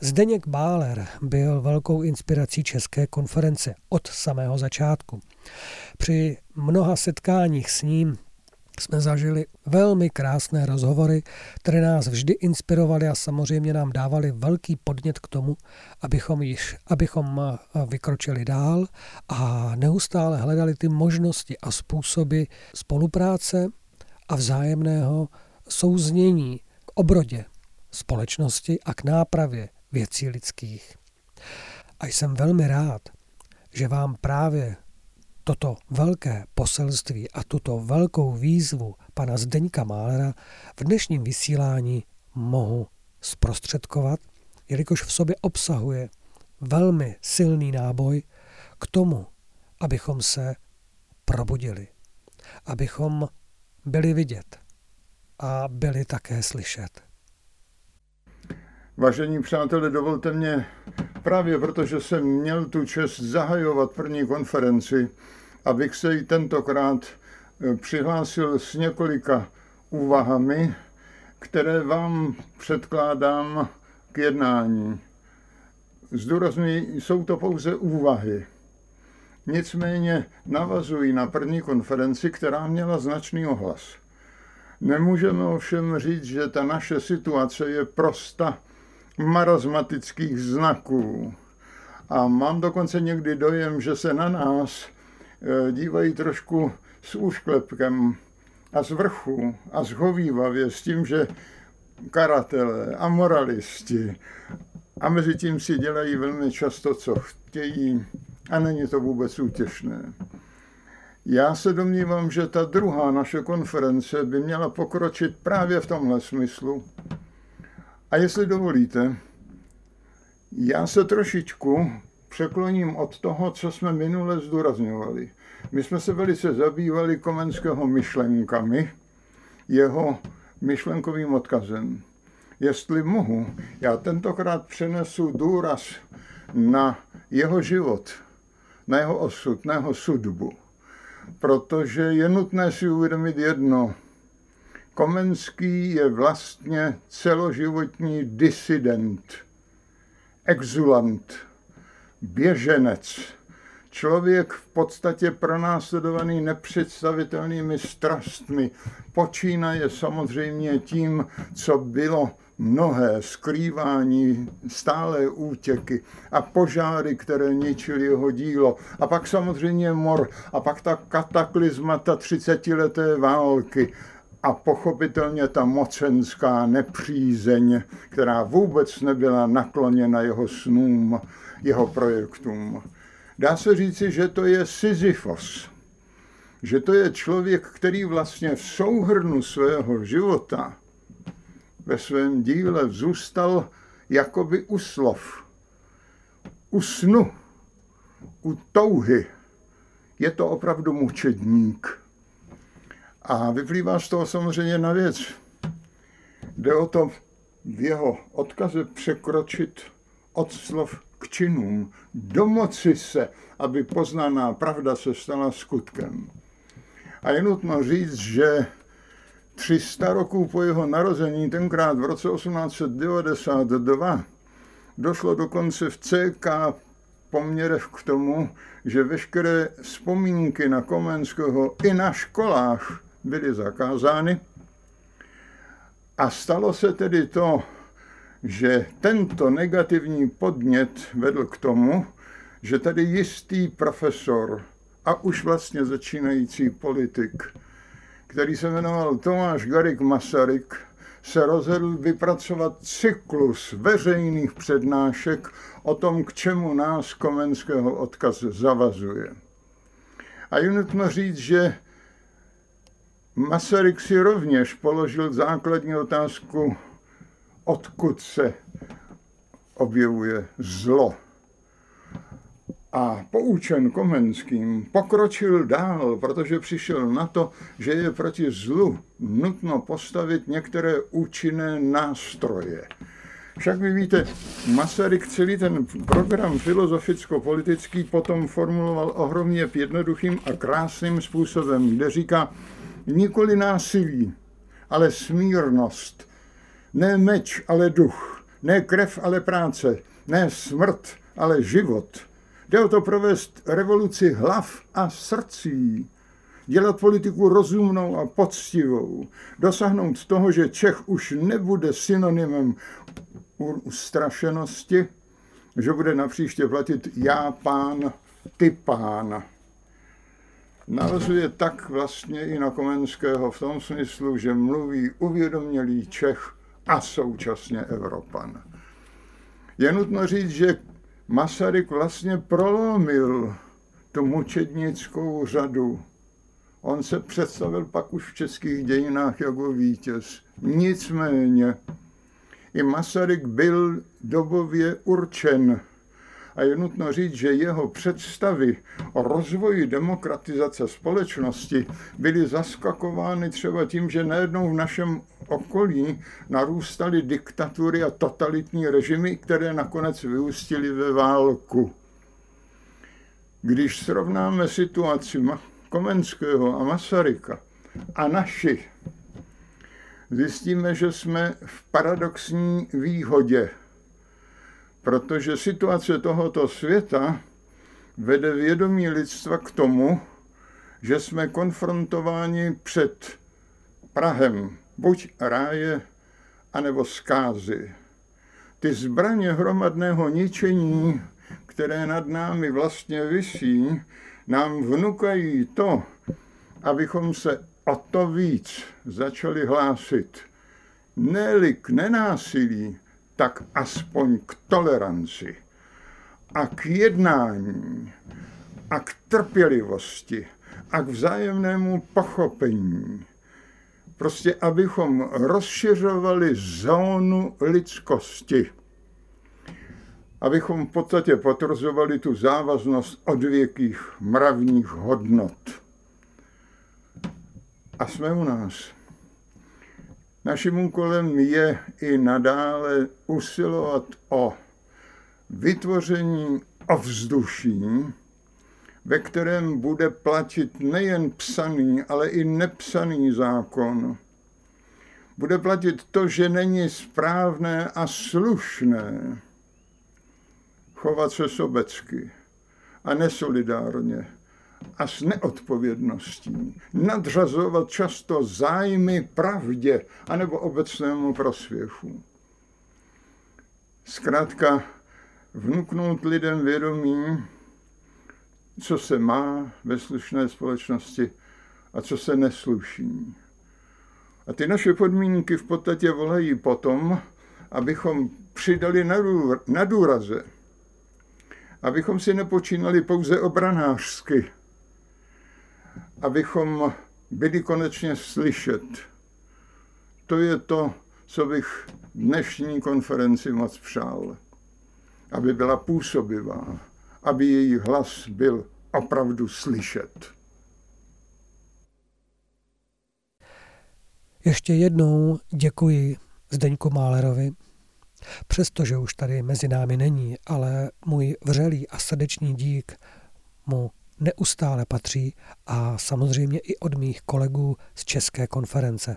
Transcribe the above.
Zdeněk Báler byl velkou inspirací České konference od samého začátku. Při mnoha setkáních s ním jsme zažili velmi krásné rozhovory, které nás vždy inspirovaly a samozřejmě nám dávali velký podnět k tomu, abychom již, abychom eh, vykročili dál a neustále hledali ty možnosti a způsoby spolupráce a vzájemného souznění k obrodě společnosti a k nápravě věcí lidských. A jsem velmi rád, že vám právě toto velké poselství a tuto velkou výzvu pana Zdeňka Málera v dnešním vysílání mohu zprostředkovat, jelikož v sobě obsahuje velmi silný náboj k tomu, abychom se probudili, abychom byli vidět a byli také slyšet. Vážení přátelé, dovolte mě právě protože jsem měl tu čest zahajovat první konferenci, abych se i tentokrát eh, přihlásil s několika úvahami, které vám předkládám k jednání. Zdůrazňuji, jsou to pouze úvahy. Nicméně navazují na první konferenci, která měla značný ohlas. Nemůžeme ovšem říct, že ta naše situace je prosta marazmatických znaků. A mám dokonce někdy dojem, že se na nás e, dívají trošku s úšklepkem a z vrchu a zhovývavě s tím, že karatele a moralisti a mezi tím si dělají velmi často, co chtějí a není to vůbec útěšné. Já se domnívám, že ta druhá naše konference by měla pokročit právě v tomhle smyslu, a jestli dovolíte, já se trošičku překloním od toho, co jsme minule zdůrazňovali. My jsme se velice zabývali Komenského myšlenkami, jeho myšlenkovým odkazem. Jestli mohu, já tentokrát přenesu důraz na jeho život, na jeho osud, na jeho sudbu. Protože je nutné si uvědomit jedno – Komenský je vlastně celoživotní disident, exulant, běženec, člověk v podstatě pronásledovaný nepředstavitelnými strastmi. Počínaje samozřejmě tím, co bylo mnohé skrývání, stále útěky a požáry, které ničily jeho dílo. A pak samozřejmě mor a pak ta kataklizmata třicetileté války a pochopitelně ta mocenská nepřízeň, která vůbec nebyla nakloněna jeho snům, jeho projektům. Dá se říci, že to je Sisyfos, že to je člověk, který vlastně v souhrnu svého života ve svém díle zůstal jakoby u slov, u snu, u touhy. Je to opravdu mučedník a vyplývá z toho samozřejmě na věc. Jde o to v jeho odkaze překročit od slov k činům, domoci se, aby poznaná pravda se stala skutkem. A je nutno říct, že 300 roků po jeho narození, tenkrát v roce 1892, došlo dokonce v CK poměrech k tomu, že veškeré vzpomínky na Komenského i na školách byly zakázány. A stalo se tedy to, že tento negativní podnět vedl k tomu, že tady jistý profesor a už vlastně začínající politik, který se jmenoval Tomáš Garik Masaryk, se rozhodl vypracovat cyklus veřejných přednášek o tom, k čemu nás Komenského odkaz zavazuje. A je nutno říct, že Masaryk si rovněž položil základní otázku, odkud se objevuje zlo. A poučen Komenským pokročil dál, protože přišel na to, že je proti zlu nutno postavit některé účinné nástroje. Však vy víte, Masaryk celý ten program filozoficko-politický potom formuloval ohromně jednoduchým a krásným způsobem, kde říká, nikoli násilí, ale smírnost. Ne meč, ale duch. Ne krev, ale práce. Ne smrt, ale život. Jde o to provést revoluci hlav a srdcí. Dělat politiku rozumnou a poctivou. Dosáhnout toho, že Čech už nebude synonymem ustrašenosti, že bude napříště platit já pán, ty pán. Navazuje tak vlastně i na Komenského v tom smyslu, že mluví uvědomělý Čech a současně Evropan. Je nutno říct, že Masaryk vlastně prolomil tu mučednickou řadu. On se představil pak už v českých dějinách jako vítěz. Nicméně i Masaryk byl dobově určen a je nutno říct, že jeho představy o rozvoji demokratizace společnosti byly zaskakovány třeba tím, že najednou v našem okolí narůstaly diktatury a totalitní režimy, které nakonec vyústily ve válku. Když srovnáme situaci Komenského a Masaryka a naši, zjistíme, že jsme v paradoxní výhodě protože situace tohoto světa vede vědomí lidstva k tomu, že jsme konfrontováni před Prahem buď ráje, anebo zkázy. Ty zbraně hromadného ničení, které nad námi vlastně visí, nám vnukají to, abychom se o to víc začali hlásit. Ne k nenásilí, tak aspoň k toleranci a k jednání a k trpělivosti a k vzájemnému pochopení. Prostě abychom rozšiřovali zónu lidskosti. Abychom v podstatě potvrzovali tu závaznost odvěkých mravních hodnot. A jsme u nás. Naším úkolem je i nadále usilovat o vytvoření ovzduší, ve kterém bude platit nejen psaný, ale i nepsaný zákon. Bude platit to, že není správné a slušné chovat se sobecky a nesolidárně a s neodpovědností nadřazovat často zájmy pravdě anebo obecnému prospěchu. Zkrátka vnuknout lidem vědomí, co se má ve slušné společnosti a co se nesluší. A ty naše podmínky v podstatě volají potom, abychom přidali na důraze, abychom si nepočínali pouze obranářsky, abychom byli konečně slyšet. To je to, co bych dnešní konferenci moc přál. Aby byla působivá, aby její hlas byl opravdu slyšet. Ještě jednou děkuji Zdeňku Málerovi. Přestože už tady mezi námi není, ale můj vřelý a srdečný dík mu neustále patří a samozřejmě i od mých kolegů z České konference.